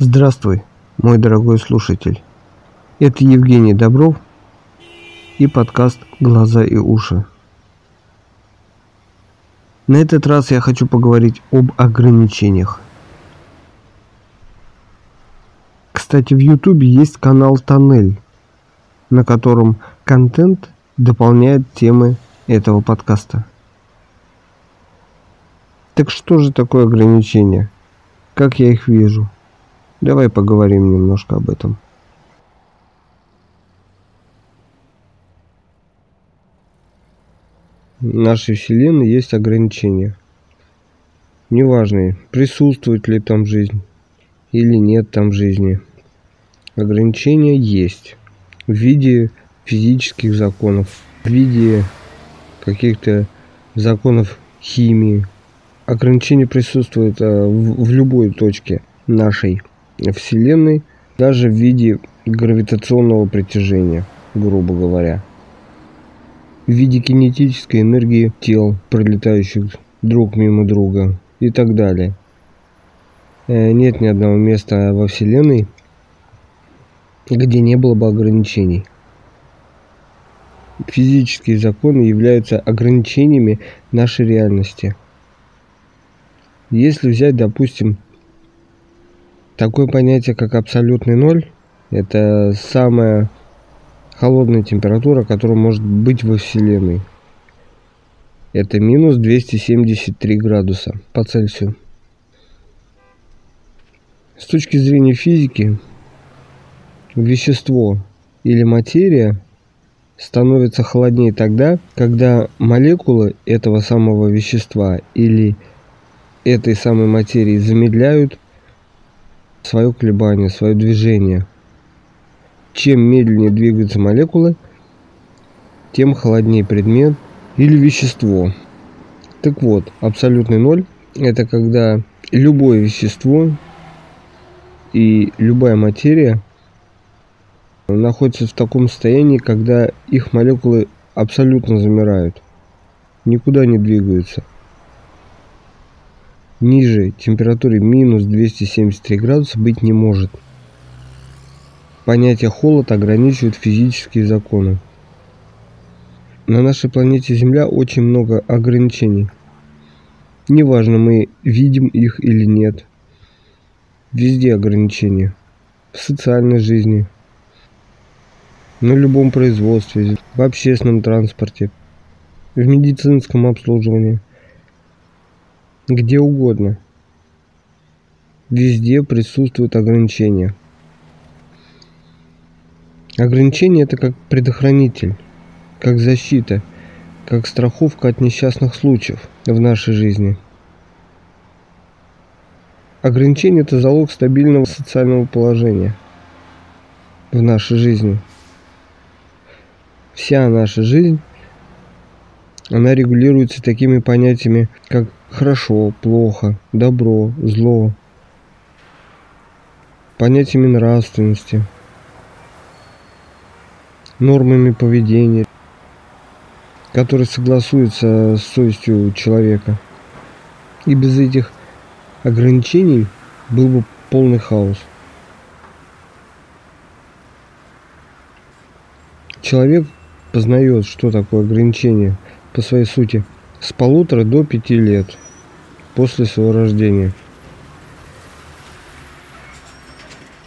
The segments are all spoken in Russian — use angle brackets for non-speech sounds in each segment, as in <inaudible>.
Здравствуй, мой дорогой слушатель. Это Евгений Добров и подкаст «Глаза и уши». На этот раз я хочу поговорить об ограничениях. Кстати, в Ютубе есть канал «Тоннель», на котором контент дополняет темы этого подкаста. Так что же такое ограничения? Как я их вижу? Давай поговорим немножко об этом. В нашей Вселенной есть ограничения. Неважно, присутствует ли там жизнь или нет там жизни. Ограничения есть в виде физических законов, в виде каких-то законов химии, ограничения присутствуют э, в любой точке нашей Вселенной, даже в виде гравитационного притяжения, грубо говоря. В виде кинетической энергии тел, пролетающих друг мимо друга и так далее. Э, нет ни одного места во Вселенной, где не было бы ограничений. Физические законы являются ограничениями нашей реальности – если взять, допустим, такое понятие, как абсолютный ноль, это самая холодная температура, которая может быть во Вселенной. Это минус 273 градуса по Цельсию. С точки зрения физики, вещество или материя становится холоднее тогда, когда молекулы этого самого вещества или этой самой материи замедляют свое колебание, свое движение. Чем медленнее двигаются молекулы, тем холоднее предмет или вещество. Так вот, абсолютный ноль – это когда любое вещество и любая материя находятся в таком состоянии, когда их молекулы абсолютно замирают, никуда не двигаются – ниже температуры минус 273 градуса быть не может. Понятие холод ограничивает физические законы. На нашей планете Земля очень много ограничений. Неважно, мы видим их или нет. Везде ограничения. В социальной жизни, на любом производстве, в общественном транспорте, в медицинском обслуживании – где угодно. Везде присутствуют ограничения. Ограничение это как предохранитель, как защита, как страховка от несчастных случаев в нашей жизни. Ограничение это залог стабильного социального положения в нашей жизни. Вся наша жизнь, она регулируется такими понятиями, как хорошо, плохо, добро, зло, понятиями нравственности, нормами поведения, которые согласуются с совестью человека. И без этих ограничений был бы полный хаос. Человек познает, что такое ограничение по своей сути – с полутора до пяти лет после своего рождения.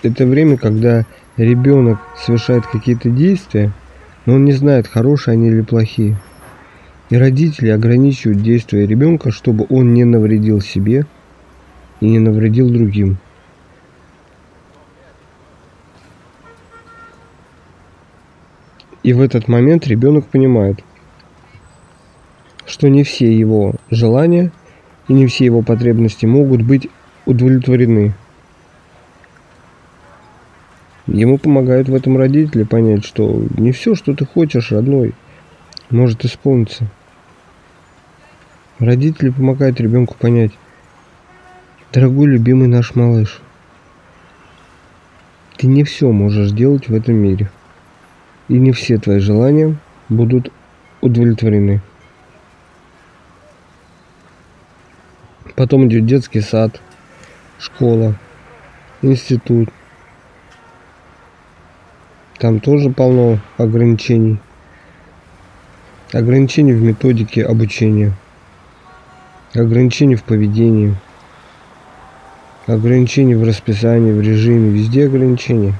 Это время, когда ребенок совершает какие-то действия, но он не знает, хорошие они или плохие. И родители ограничивают действия ребенка, чтобы он не навредил себе и не навредил другим. И в этот момент ребенок понимает – что не все его желания и не все его потребности могут быть удовлетворены. Ему помогают в этом родители понять, что не все, что ты хочешь, родной, может исполниться. Родители помогают ребенку понять, дорогой любимый наш малыш, ты не все можешь делать в этом мире. И не все твои желания будут удовлетворены. Потом идет детский сад, школа, институт. Там тоже полно ограничений. Ограничений в методике обучения. Ограничений в поведении. Ограничений в расписании, в режиме. Везде ограничения.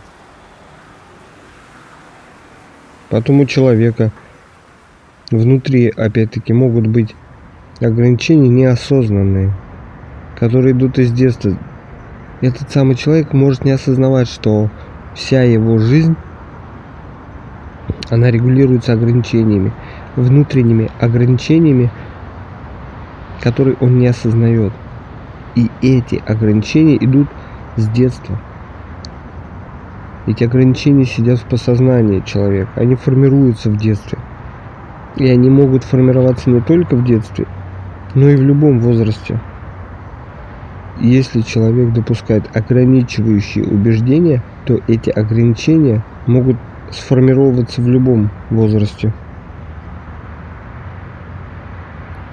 Потом у человека внутри, опять-таки, могут быть ограничения неосознанные, которые идут из детства. Этот самый человек может не осознавать, что вся его жизнь, она регулируется ограничениями, внутренними ограничениями, которые он не осознает. И эти ограничения идут с детства. Эти ограничения сидят в подсознании человека, они формируются в детстве. И они могут формироваться не только в детстве, но и в любом возрасте. Если человек допускает ограничивающие убеждения, то эти ограничения могут сформироваться в любом возрасте.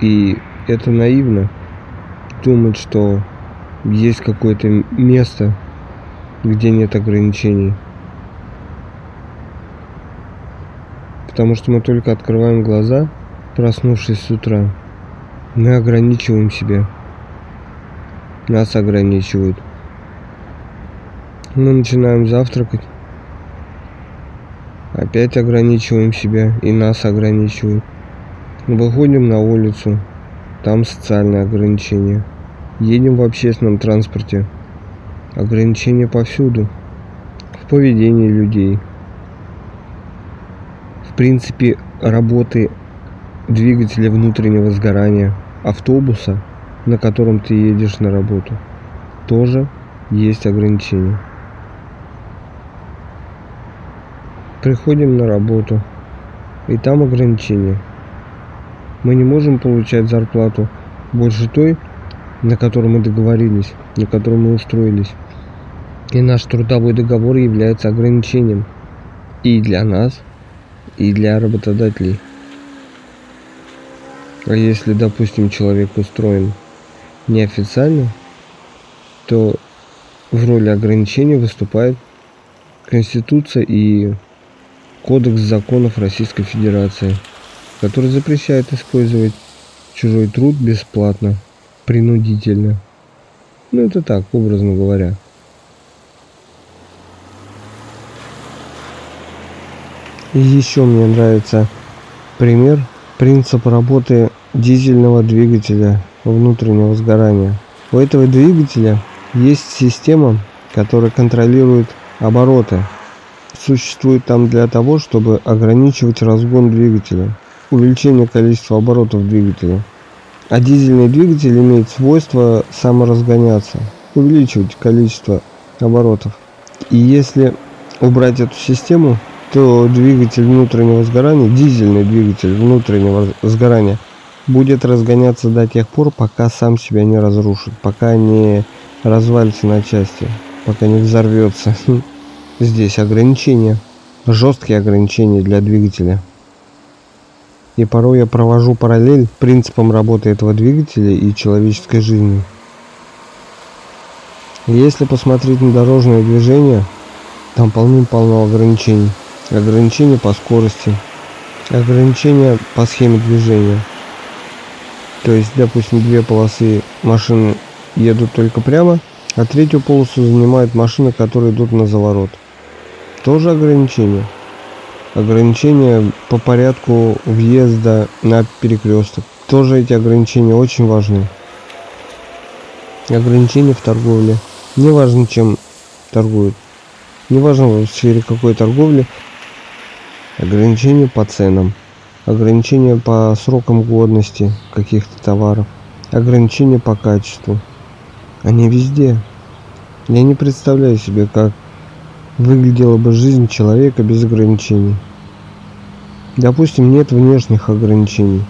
И это наивно думать, что есть какое-то место, где нет ограничений. Потому что мы только открываем глаза, проснувшись с утра. Мы ограничиваем себя. Нас ограничивают. Мы начинаем завтракать. Опять ограничиваем себя и нас ограничивают. Выходим на улицу. Там социальные ограничения. Едем в общественном транспорте. Ограничения повсюду. В поведении людей. В принципе, работы двигателя внутреннего сгорания автобуса, на котором ты едешь на работу, тоже есть ограничения. Приходим на работу, и там ограничения. Мы не можем получать зарплату больше той, на которой мы договорились, на которой мы устроились. И наш трудовой договор является ограничением и для нас, и для работодателей. А если, допустим, человек устроен неофициально, то в роли ограничения выступает Конституция и Кодекс законов Российской Федерации, который запрещает использовать чужой труд бесплатно, принудительно. Ну это так, образно говоря. И еще мне нравится пример принцип работы дизельного двигателя внутреннего сгорания. У этого двигателя есть система, которая контролирует обороты. Существует там для того, чтобы ограничивать разгон двигателя, увеличение количества оборотов двигателя. А дизельный двигатель имеет свойство саморазгоняться, увеличивать количество оборотов. И если убрать эту систему, то двигатель внутреннего сгорания, дизельный двигатель внутреннего сгорания, будет разгоняться до тех пор, пока сам себя не разрушит, пока не развалится на части, пока не взорвется. <laughs> Здесь ограничения, жесткие ограничения для двигателя. И порой я провожу параллель принципам работы этого двигателя и человеческой жизни. Если посмотреть на дорожное движение, там полным-полно ограничений ограничения по скорости, ограничения по схеме движения. То есть, допустим, две полосы машины едут только прямо, а третью полосу занимают машины, которые идут на заворот. Тоже ограничение. Ограничения по порядку въезда на перекресток. Тоже эти ограничения очень важны. Ограничения в торговле. Неважно, чем торгуют. Неважно в сфере какой торговли, ограничения по ценам, ограничения по срокам годности каких-то товаров, ограничения по качеству. Они везде. Я не представляю себе, как выглядела бы жизнь человека без ограничений. Допустим, нет внешних ограничений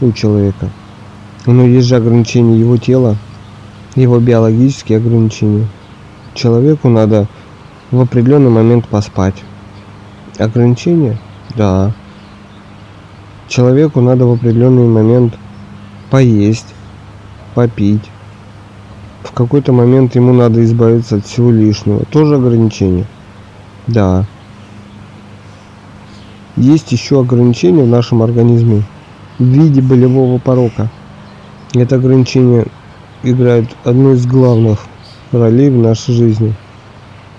у человека. Но есть же ограничения его тела, его биологические ограничения. Человеку надо в определенный момент поспать. Ограничения? Да. Человеку надо в определенный момент поесть, попить. в какой-то момент ему надо избавиться от всего лишнего. Тоже ограничение? Да. Есть еще ограничения в нашем организме в виде болевого порока. Это ограничение играет одну из главных ролей в нашей жизни.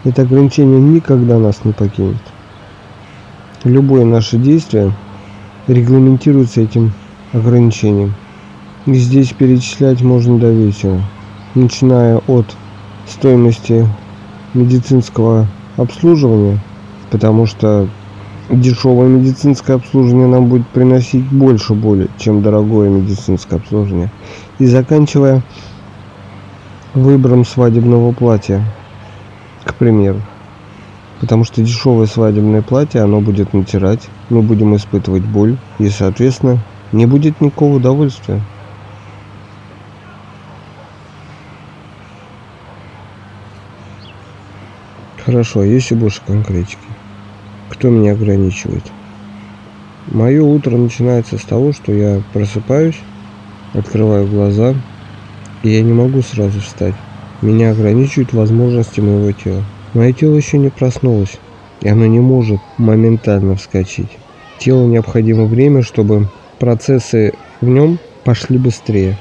Это ограничение никогда нас не покинет. Любое наше действие регламентируется этим ограничением. И здесь перечислять можно до вечера, начиная от стоимости медицинского обслуживания, потому что дешевое медицинское обслуживание нам будет приносить больше боли, чем дорогое медицинское обслуживание. И заканчивая выбором свадебного платья, к примеру. Потому что дешевое свадебное платье, оно будет натирать, мы будем испытывать боль, и, соответственно, не будет никакого удовольствия. Хорошо, а если больше конкретики? Кто меня ограничивает? Мое утро начинается с того, что я просыпаюсь, открываю глаза, и я не могу сразу встать. Меня ограничивают возможности моего тела. Мое тело еще не проснулось, и оно не может моментально вскочить. Телу необходимо время, чтобы процессы в нем пошли быстрее,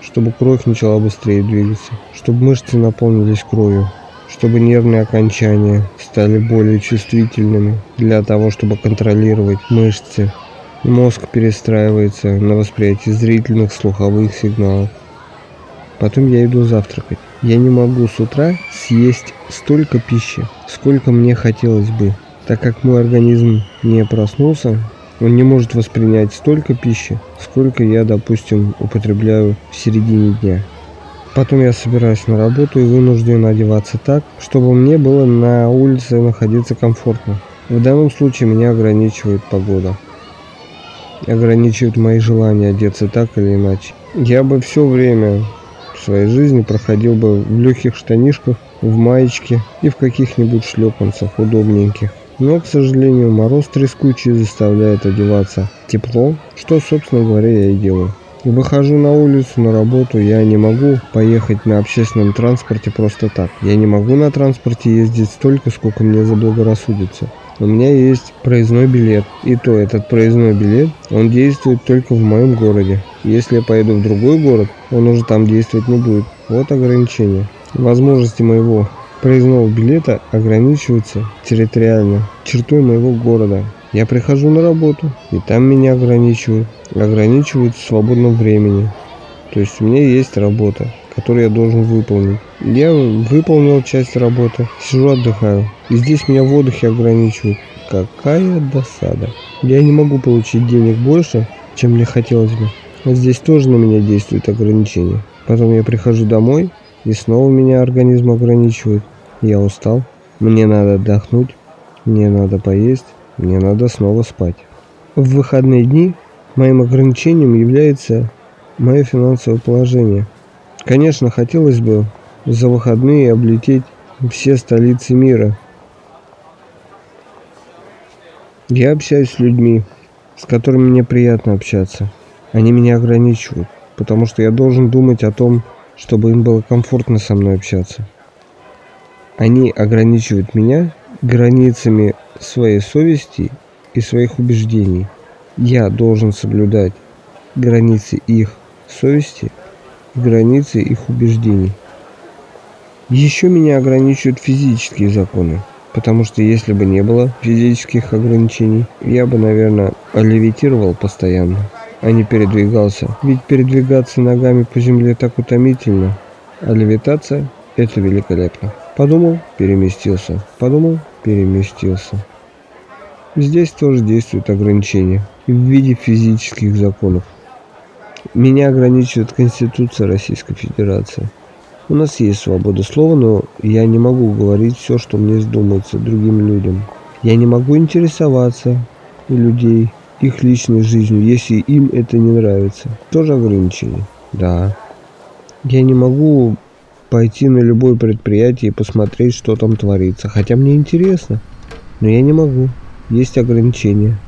чтобы кровь начала быстрее двигаться, чтобы мышцы наполнились кровью, чтобы нервные окончания стали более чувствительными для того, чтобы контролировать мышцы. Мозг перестраивается на восприятие зрительных, слуховых сигналов. Потом я иду завтракать. Я не могу с утра съесть столько пищи, сколько мне хотелось бы, так как мой организм не проснулся, он не может воспринять столько пищи, сколько я, допустим, употребляю в середине дня. Потом я собираюсь на работу и вынужден одеваться так, чтобы мне было на улице находиться комфортно. В данном случае меня ограничивает погода. Ограничивает мои желания одеться так или иначе. Я бы все время своей жизни проходил бы в легких штанишках, в маечке и в каких-нибудь шлепанцах удобненьких. Но, к сожалению, мороз трескучий заставляет одеваться тепло, что, собственно говоря, я и делаю. Выхожу на улицу, на работу, я не могу поехать на общественном транспорте просто так. Я не могу на транспорте ездить столько, сколько мне заблагорассудится. У меня есть проездной билет. И то этот проездной билет, он действует только в моем городе. Если я поеду в другой город, он уже там действовать не будет. Вот ограничение. Возможности моего проездного билета ограничиваются территориально чертой моего города. Я прихожу на работу, и там меня ограничивают. Ограничивают в свободном времени. То есть у меня есть работа, которую я должен выполнить. Я выполнил часть работы, сижу отдыхаю. И здесь меня в отдыхе ограничивают. Какая досада. Я не могу получить денег больше, чем мне хотелось бы. А здесь тоже на меня действует ограничение. Потом я прихожу домой, и снова меня организм ограничивает. Я устал, мне надо отдохнуть, мне надо поесть, мне надо снова спать. В выходные дни моим ограничением является мое финансовое положение. Конечно, хотелось бы за выходные облететь все столицы мира. Я общаюсь с людьми, с которыми мне приятно общаться. Они меня ограничивают, потому что я должен думать о том, чтобы им было комфортно со мной общаться. Они ограничивают меня границами своей совести и своих убеждений. Я должен соблюдать границы их совести границы их убеждений. Еще меня ограничивают физические законы, потому что если бы не было физических ограничений, я бы, наверное, левитировал постоянно, а не передвигался. Ведь передвигаться ногами по земле так утомительно, а левитация – это великолепно. Подумал – переместился, подумал – переместился. Здесь тоже действуют ограничения в виде физических законов. Меня ограничивает Конституция Российской Федерации. У нас есть свобода слова, но я не могу говорить все, что мне вздумается другим людям. Я не могу интересоваться людей их личной жизнью, если им это не нравится. Тоже ограничение? Да. Я не могу пойти на любое предприятие и посмотреть, что там творится. Хотя мне интересно, но я не могу. Есть ограничения.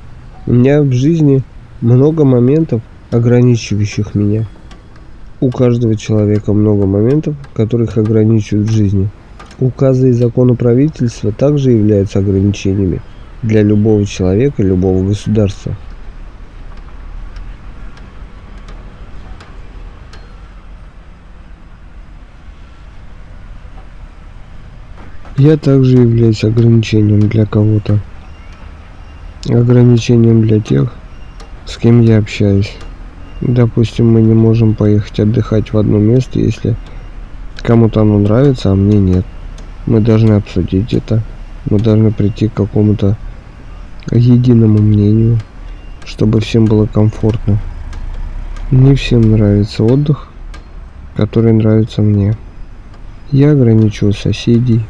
У меня в жизни много моментов, ограничивающих меня. У каждого человека много моментов, которых ограничивают в жизни. Указы и законы правительства также являются ограничениями для любого человека, любого государства. Я также являюсь ограничением для кого-то. Ограничением для тех, с кем я общаюсь. Допустим, мы не можем поехать отдыхать в одно место, если кому-то оно нравится, а мне нет. Мы должны обсудить это. Мы должны прийти к какому-то единому мнению, чтобы всем было комфортно. Не всем нравится отдых, который нравится мне. Я ограничиваю соседей,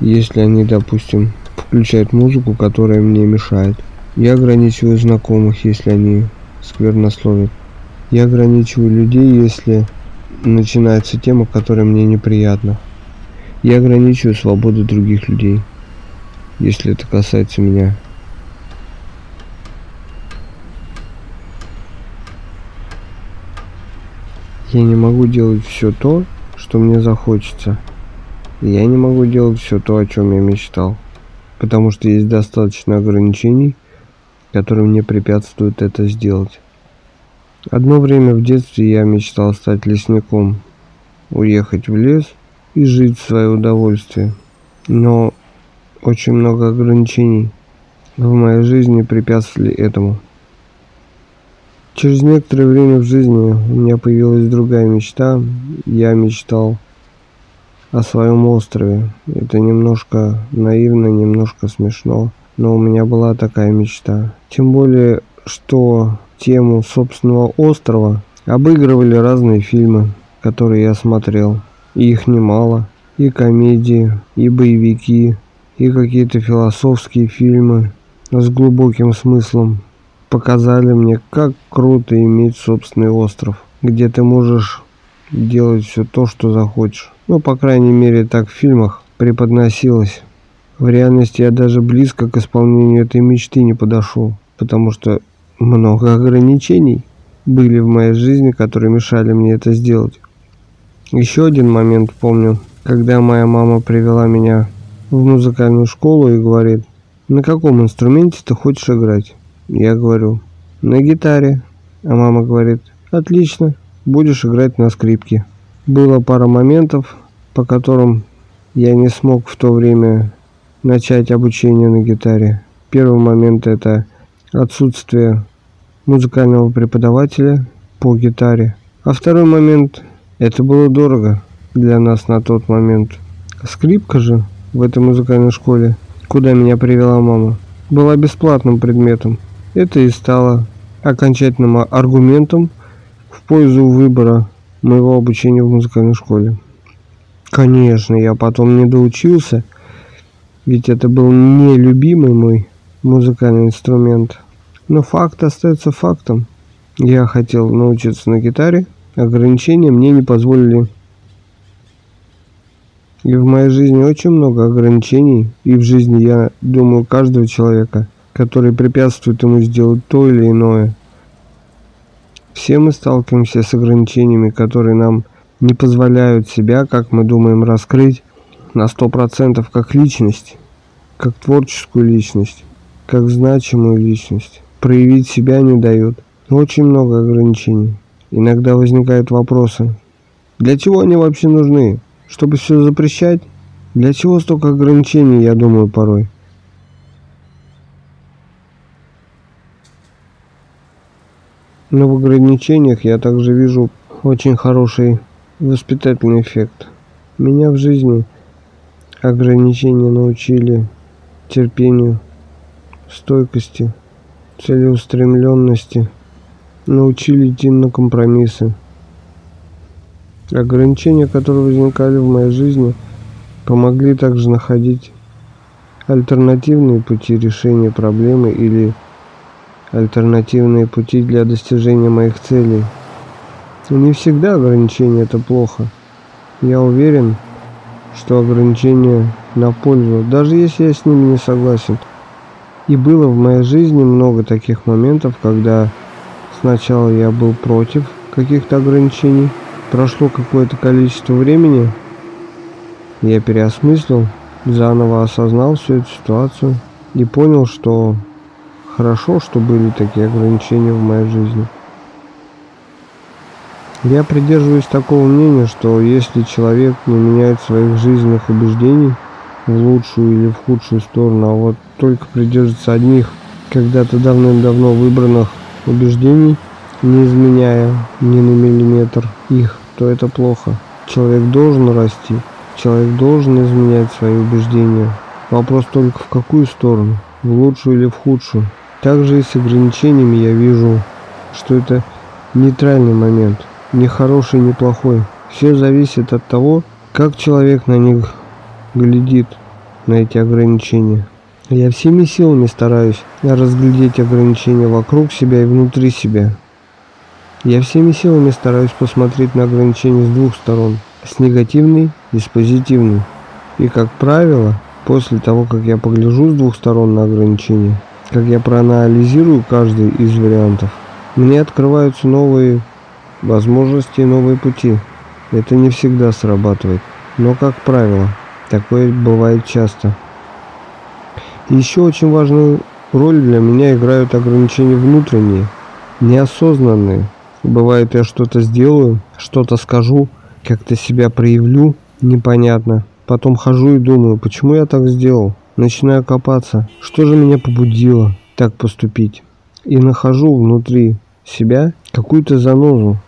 если они, допустим, включают музыку, которая мне мешает. Я ограничиваю знакомых, если они сквернословят. Я ограничиваю людей, если начинается тема, которая мне неприятна. Я ограничиваю свободу других людей, если это касается меня. Я не могу делать все то, что мне захочется. Я не могу делать все то, о чем я мечтал. Потому что есть достаточно ограничений, которые мне препятствуют это сделать. Одно время в детстве я мечтал стать лесником, уехать в лес и жить в свое удовольствие. Но очень много ограничений в моей жизни препятствовали этому. Через некоторое время в жизни у меня появилась другая мечта. Я мечтал о своем острове. Это немножко наивно, немножко смешно, но у меня была такая мечта. Тем более, что тему собственного острова обыгрывали разные фильмы, которые я смотрел. И их немало. И комедии, и боевики, и какие-то философские фильмы с глубоким смыслом показали мне, как круто иметь собственный остров, где ты можешь делать все то, что захочешь. Ну, по крайней мере, так в фильмах преподносилось. В реальности я даже близко к исполнению этой мечты не подошел, потому что много ограничений были в моей жизни, которые мешали мне это сделать. Еще один момент помню, когда моя мама привела меня в музыкальную школу и говорит, на каком инструменте ты хочешь играть? Я говорю, на гитаре. А мама говорит, отлично, будешь играть на скрипке. Было пара моментов, по которым я не смог в то время начать обучение на гитаре. Первый момент это отсутствие музыкального преподавателя по гитаре. А второй момент это было дорого для нас на тот момент. Скрипка же в этой музыкальной школе, куда меня привела мама, была бесплатным предметом. Это и стало окончательным аргументом в пользу выбора моего обучения в музыкальной школе. Конечно, я потом не доучился, ведь это был нелюбимый мой музыкальный инструмент. Но факт остается фактом. Я хотел научиться на гитаре, ограничения мне не позволили. И в моей жизни очень много ограничений, и в жизни, я думаю, каждого человека – которые препятствуют ему сделать то или иное. Все мы сталкиваемся с ограничениями, которые нам не позволяют себя, как мы думаем, раскрыть на сто процентов как личность, как творческую личность, как значимую личность. Проявить себя не дают. Очень много ограничений. Иногда возникают вопросы. Для чего они вообще нужны? Чтобы все запрещать? Для чего столько ограничений, я думаю, порой. Но в ограничениях я также вижу очень хороший воспитательный эффект. Меня в жизни ограничения научили терпению, стойкости, целеустремленности, научили идти на компромиссы. Ограничения, которые возникали в моей жизни, помогли также находить альтернативные пути решения проблемы или альтернативные пути для достижения моих целей. Не всегда ограничения это плохо. Я уверен, что ограничения на пользу, даже если я с ними не согласен. И было в моей жизни много таких моментов, когда сначала я был против каких-то ограничений, прошло какое-то количество времени, я переосмыслил, заново осознал всю эту ситуацию и понял, что хорошо, что были такие ограничения в моей жизни. Я придерживаюсь такого мнения, что если человек не меняет своих жизненных убеждений в лучшую или в худшую сторону, а вот только придерживается одних когда-то давным-давно выбранных убеждений, не изменяя ни на миллиметр их, то это плохо. Человек должен расти, человек должен изменять свои убеждения. Вопрос только в какую сторону, в лучшую или в худшую. Также и с ограничениями я вижу, что это нейтральный момент, не хороший, не плохой. Все зависит от того, как человек на них глядит, на эти ограничения. Я всеми силами стараюсь разглядеть ограничения вокруг себя и внутри себя. Я всеми силами стараюсь посмотреть на ограничения с двух сторон, с негативной и с позитивной. И как правило, после того, как я погляжу с двух сторон на ограничения, как я проанализирую каждый из вариантов, мне открываются новые возможности и новые пути. Это не всегда срабатывает, но как правило, такое бывает часто. еще очень важную роль для меня играют ограничения внутренние, неосознанные. Бывает, я что-то сделаю, что-то скажу, как-то себя проявлю, непонятно. Потом хожу и думаю, почему я так сделал? Начинаю копаться, что же меня побудило так поступить? И нахожу внутри себя какую-то занозу,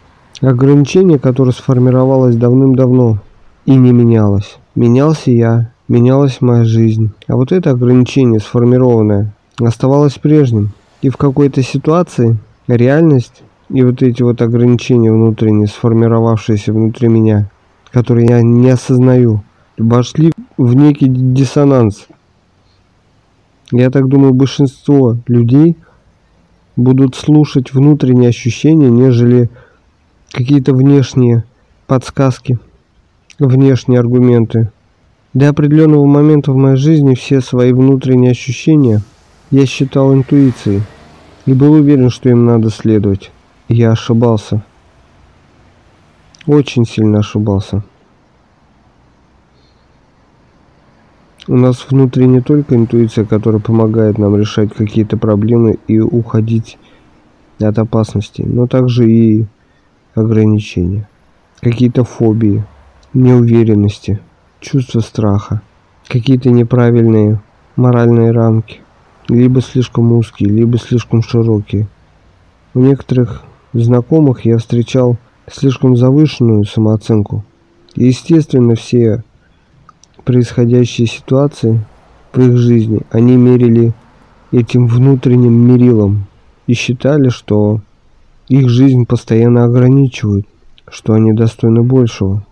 ограничение, которое сформировалось давным-давно и не менялось. Менялся я, менялась моя жизнь. А вот это ограничение сформированное оставалось прежним. И в какой-то ситуации реальность и вот эти вот ограничения внутренние, сформировавшиеся внутри меня, которые я не осознаю, вошли в некий диссонанс. Я так думаю, большинство людей будут слушать внутренние ощущения, нежели какие-то внешние подсказки, внешние аргументы. До определенного момента в моей жизни все свои внутренние ощущения я считал интуицией и был уверен, что им надо следовать. Я ошибался. Очень сильно ошибался. У нас внутри не только интуиция, которая помогает нам решать какие-то проблемы и уходить от опасностей, но также и ограничения, какие-то фобии, неуверенности, чувство страха, какие-то неправильные моральные рамки, либо слишком узкие, либо слишком широкие. У некоторых знакомых я встречал слишком завышенную самооценку. естественно, все происходящие ситуации в их жизни, они мерили этим внутренним мерилом и считали, что их жизнь постоянно ограничивают, что они достойны большего.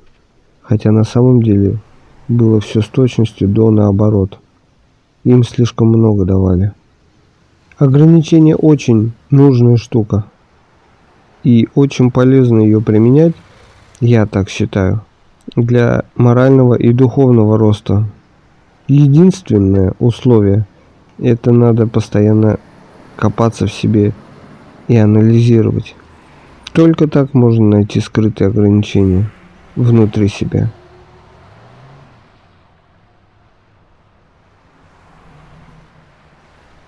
Хотя на самом деле было все с точностью до наоборот. Им слишком много давали. Ограничение очень нужная штука. И очень полезно ее применять, я так считаю для морального и духовного роста. Единственное условие – это надо постоянно копаться в себе и анализировать. Только так можно найти скрытые ограничения внутри себя.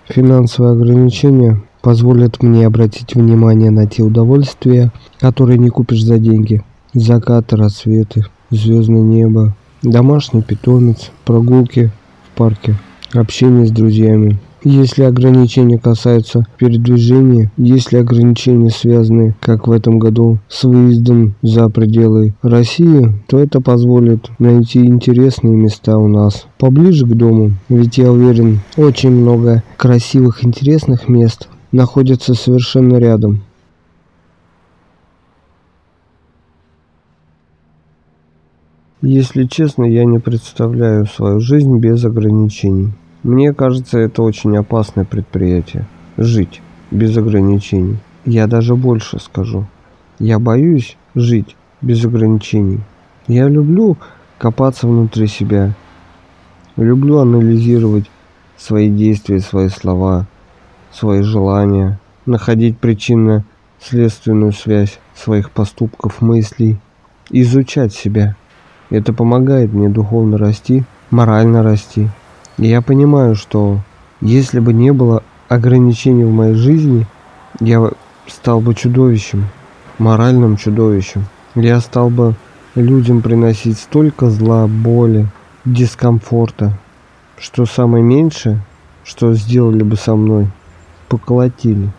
Финансовые ограничения позволят мне обратить внимание на те удовольствия, которые не купишь за деньги. Закаты, рассветы, звездное небо, домашний питомец, прогулки в парке, общение с друзьями. Если ограничения касаются передвижения, если ограничения связаны, как в этом году, с выездом за пределы России, то это позволит найти интересные места у нас поближе к дому. Ведь я уверен, очень много красивых, интересных мест находится совершенно рядом. Если честно, я не представляю свою жизнь без ограничений. Мне кажется, это очень опасное предприятие. Жить без ограничений. Я даже больше скажу. Я боюсь жить без ограничений. Я люблю копаться внутри себя. Люблю анализировать свои действия, свои слова, свои желания, находить причинно-следственную связь своих поступков, мыслей изучать себя. Это помогает мне духовно расти, морально расти. Я понимаю, что если бы не было ограничений в моей жизни, я стал бы чудовищем, моральным чудовищем. Я стал бы людям приносить столько зла, боли, дискомфорта, что самое меньшее, что сделали бы со мной, поколотили.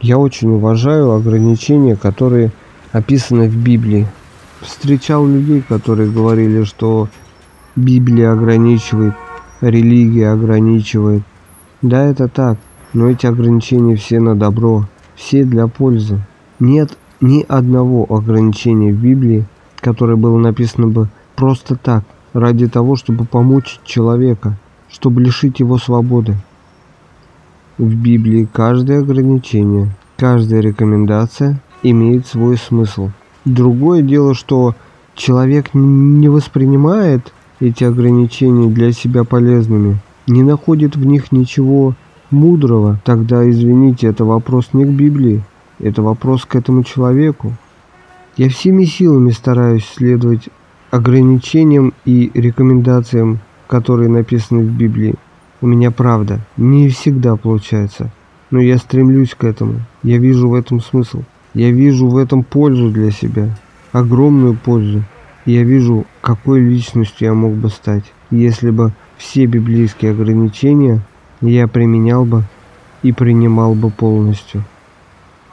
Я очень уважаю ограничения, которые описаны в Библии. Встречал людей, которые говорили, что Библия ограничивает, религия ограничивает. Да, это так, но эти ограничения все на добро, все для пользы. Нет ни одного ограничения в Библии, которое было написано бы просто так, ради того, чтобы помочь человека, чтобы лишить его свободы. В Библии каждое ограничение, каждая рекомендация имеет свой смысл. Другое дело, что человек не воспринимает эти ограничения для себя полезными, не находит в них ничего мудрого, тогда, извините, это вопрос не к Библии, это вопрос к этому человеку. Я всеми силами стараюсь следовать ограничениям и рекомендациям, которые написаны в Библии. У меня правда, не всегда получается, но я стремлюсь к этому. Я вижу в этом смысл. Я вижу в этом пользу для себя, огромную пользу. Я вижу, какой личностью я мог бы стать, если бы все библейские ограничения я применял бы и принимал бы полностью.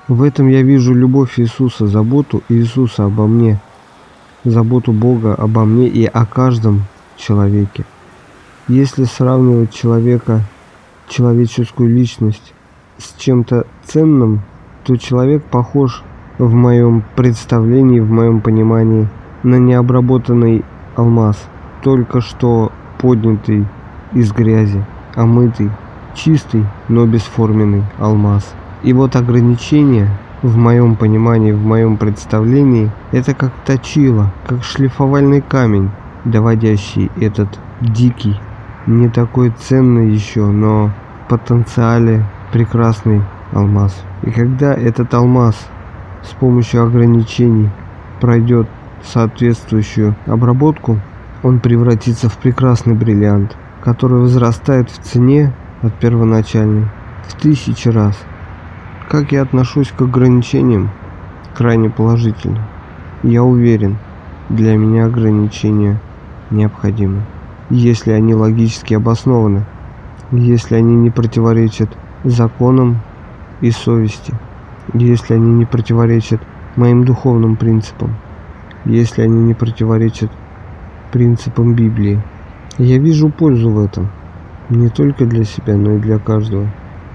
В этом я вижу любовь Иисуса, заботу Иисуса обо мне, заботу Бога обо мне и о каждом человеке. Если сравнивать человека, человеческую личность с чем-то ценным, то человек похож в моем представлении, в моем понимании на необработанный алмаз, только что поднятый из грязи, омытый, чистый, но бесформенный алмаз. И вот ограничения, в моем понимании, в моем представлении, это как точило, как шлифовальный камень, доводящий этот дикий, не такой ценный еще, но в потенциале прекрасный алмаз. И когда этот алмаз с помощью ограничений пройдет соответствующую обработку, он превратится в прекрасный бриллиант, который возрастает в цене от первоначальной в тысячи раз. Как я отношусь к ограничениям? Крайне положительно. Я уверен, для меня ограничения необходимы. Если они логически обоснованы, если они не противоречат законам и совести, если они не противоречат моим духовным принципам, если они не противоречат принципам Библии. Я вижу пользу в этом, не только для себя, но и для каждого.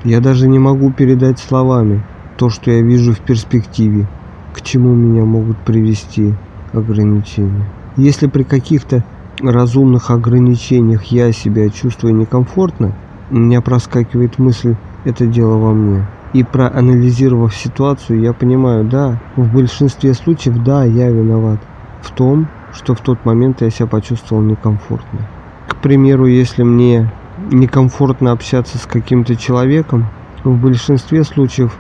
Я даже не могу передать словами то, что я вижу в перспективе, к чему меня могут привести ограничения. Если при каких-то разумных ограничениях я себя чувствую некомфортно, у меня проскакивает мысль «это дело во мне». И проанализировав ситуацию, я понимаю, да, в большинстве случаев, да, я виноват в том, что в тот момент я себя почувствовал некомфортно. К примеру, если мне некомфортно общаться с каким-то человеком, в большинстве случаев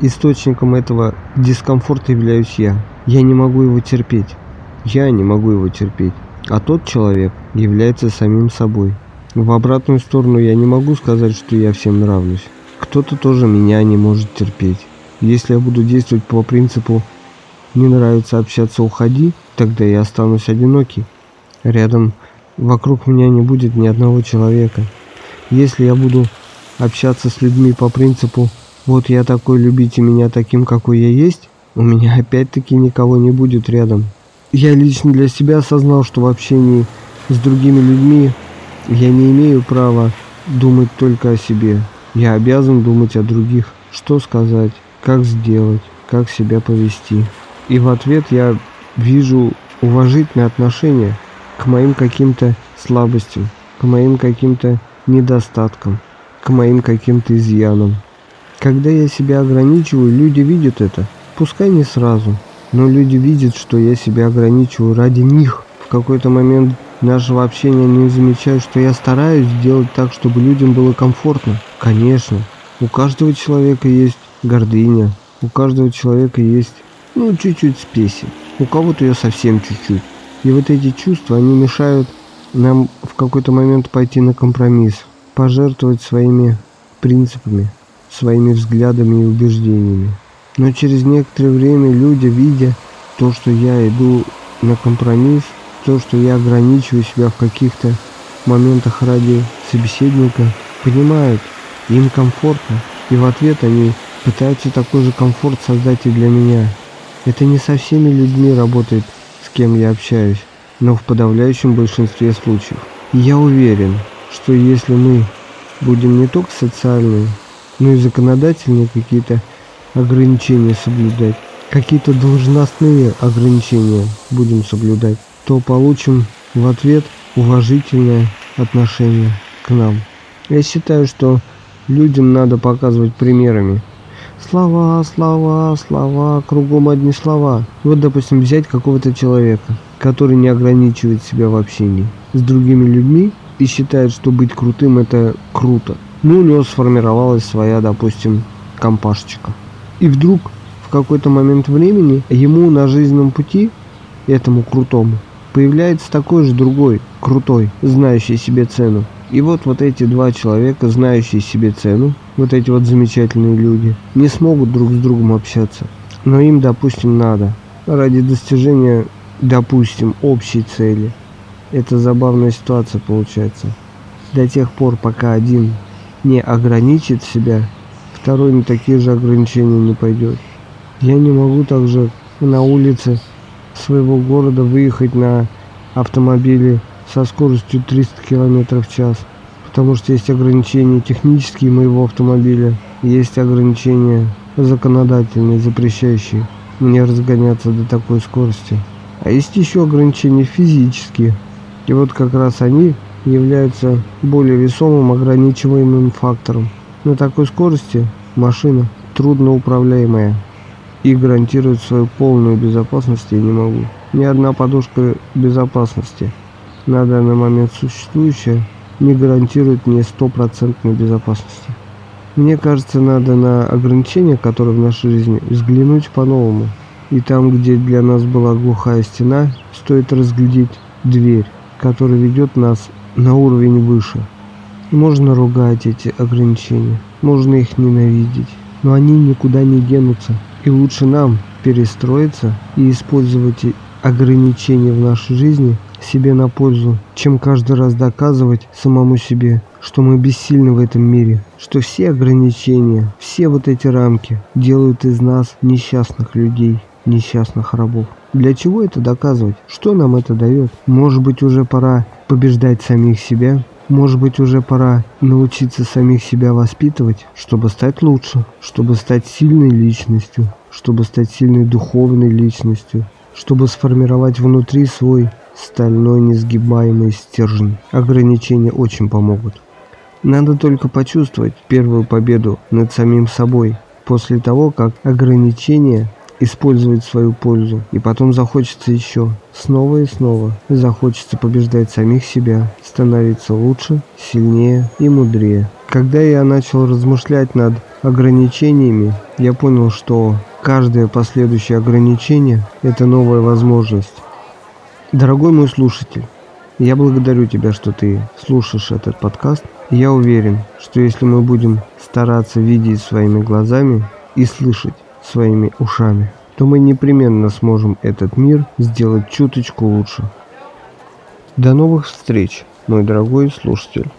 источником этого дискомфорта являюсь я. Я не могу его терпеть. Я не могу его терпеть. А тот человек является самим собой. В обратную сторону я не могу сказать, что я всем нравлюсь. Кто-то тоже меня не может терпеть. Если я буду действовать по принципу «не нравится общаться, уходи», тогда я останусь одинокий. Рядом вокруг меня не будет ни одного человека. Если я буду общаться с людьми по принципу «вот я такой, любите меня таким, какой я есть», у меня опять-таки никого не будет рядом. Я лично для себя осознал, что в общении с другими людьми я не имею права думать только о себе. Я обязан думать о других, что сказать, как сделать, как себя повести. И в ответ я вижу уважительное отношение к моим каким-то слабостям, к моим каким-то недостаткам, к моим каким-то изъянам. Когда я себя ограничиваю, люди видят это. Пускай не сразу, но люди видят, что я себя ограничиваю ради них. В какой-то момент нашего общения они замечают, что я стараюсь сделать так, чтобы людям было комфортно. Конечно, у каждого человека есть гордыня, у каждого человека есть ну, чуть-чуть спеси. У кого-то ее совсем чуть-чуть. И вот эти чувства, они мешают нам в какой-то момент пойти на компромисс, пожертвовать своими принципами, своими взглядами и убеждениями. Но через некоторое время люди, видя то, что я иду на компромисс, то, что я ограничиваю себя в каких-то моментах ради собеседника, понимают, им комфортно, и в ответ они пытаются такой же комфорт создать и для меня. Это не со всеми людьми работает, с кем я общаюсь, но в подавляющем большинстве случаев. И я уверен, что если мы будем не только социальные, но и законодательные какие-то ограничения соблюдать, какие-то должностные ограничения будем соблюдать, то получим в ответ уважительное отношение к нам. Я считаю, что людям надо показывать примерами. Слова, слова, слова, кругом одни слова. Вот, допустим, взять какого-то человека, который не ограничивает себя в общении с другими людьми и считает, что быть крутым это круто. Ну, у него сформировалась своя, допустим, компашечка. И вдруг в какой-то момент времени ему на жизненном пути, этому крутому, появляется такой же другой, крутой, знающий себе цену. И вот вот эти два человека, знающие себе цену, вот эти вот замечательные люди, не смогут друг с другом общаться. Но им, допустим, надо ради достижения, допустим, общей цели. Это забавная ситуация получается. До тех пор, пока один не ограничит себя, второй на такие же ограничения не пойдет. Я не могу также на улице своего города выехать на автомобиле со скоростью 300 км в час, потому что есть ограничения технические моего автомобиля, есть ограничения законодательные, запрещающие мне разгоняться до такой скорости. А есть еще ограничения физические. И вот как раз они являются более весомым ограничиваемым фактором. На такой скорости машина трудноуправляемая и гарантировать свою полную безопасность я не могу. Ни одна подушка безопасности на данный момент существующая не гарантирует мне стопроцентной безопасности. Мне кажется, надо на ограничения, которые в нашей жизни, взглянуть по-новому. И там, где для нас была глухая стена, стоит разглядеть дверь, которая ведет нас на уровень выше. Можно ругать эти ограничения, можно их ненавидеть, но они никуда не денутся. И лучше нам перестроиться и использовать ограничения в нашей жизни себе на пользу, чем каждый раз доказывать самому себе, что мы бессильны в этом мире, что все ограничения, все вот эти рамки делают из нас несчастных людей, несчастных рабов. Для чего это доказывать? Что нам это дает? Может быть уже пора побеждать самих себя? Может быть уже пора научиться самих себя воспитывать, чтобы стать лучше, чтобы стать сильной личностью, чтобы стать сильной духовной личностью, чтобы сформировать внутри свой стальной несгибаемый стержень. Ограничения очень помогут. Надо только почувствовать первую победу над самим собой после того, как ограничения использовать свою пользу. И потом захочется еще. Снова и снова. Захочется побеждать самих себя, становиться лучше, сильнее и мудрее. Когда я начал размышлять над ограничениями, я понял, что каждое последующее ограничение – это новая возможность. Дорогой мой слушатель, я благодарю тебя, что ты слушаешь этот подкаст. Я уверен, что если мы будем стараться видеть своими глазами и слышать своими ушами, то мы непременно сможем этот мир сделать чуточку лучше. До новых встреч, мой дорогой слушатель.